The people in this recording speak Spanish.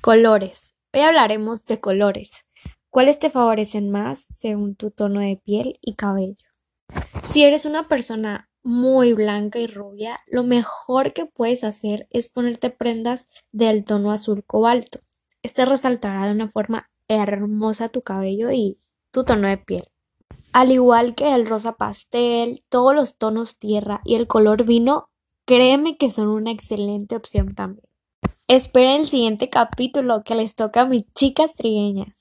Colores. Hoy hablaremos de colores. ¿Cuáles te favorecen más según tu tono de piel y cabello? Si eres una persona muy blanca y rubia, lo mejor que puedes hacer es ponerte prendas del tono azul cobalto. Este resaltará de una forma hermosa tu cabello y tu tono de piel. Al igual que el rosa pastel, todos los tonos tierra y el color vino, créeme que son una excelente opción también. Esperen el siguiente capítulo que les toca a mis chicas trigueñas.